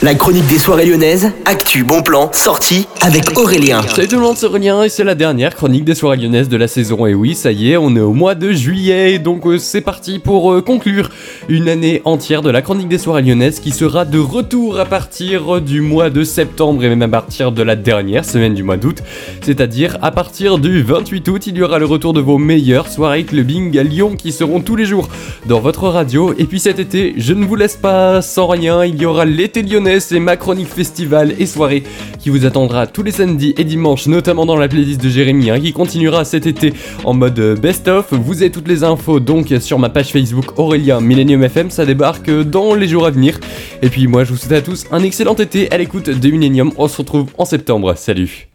La chronique des soirées lyonnaises, actu, bon plan, sortie avec Aurélien. Salut tout le monde, c'est Aurélien et c'est la dernière chronique des soirées lyonnaises de la saison. Et oui, ça y est, on est au mois de juillet, donc euh, c'est parti pour euh, conclure une année entière de la chronique des soirées lyonnaises qui sera de retour à partir du mois de septembre et même à partir de la dernière semaine du mois d'août. C'est-à-dire à partir du 28 août, il y aura le retour de vos meilleures soirées clubbing à Lyon qui seront tous les jours dans votre radio. Et puis cet été, je ne vous laisse pas sans rien, il y aura l'été lyonnais c'est ma chronique festival et soirée qui vous attendra tous les samedis et dimanches, notamment dans la playlist de Jérémy, hein, qui continuera cet été en mode best-of. Vous avez toutes les infos donc sur ma page Facebook Aurélien Millennium FM, ça débarque dans les jours à venir. Et puis moi je vous souhaite à tous un excellent été à l'écoute de Millennium, on se retrouve en septembre, salut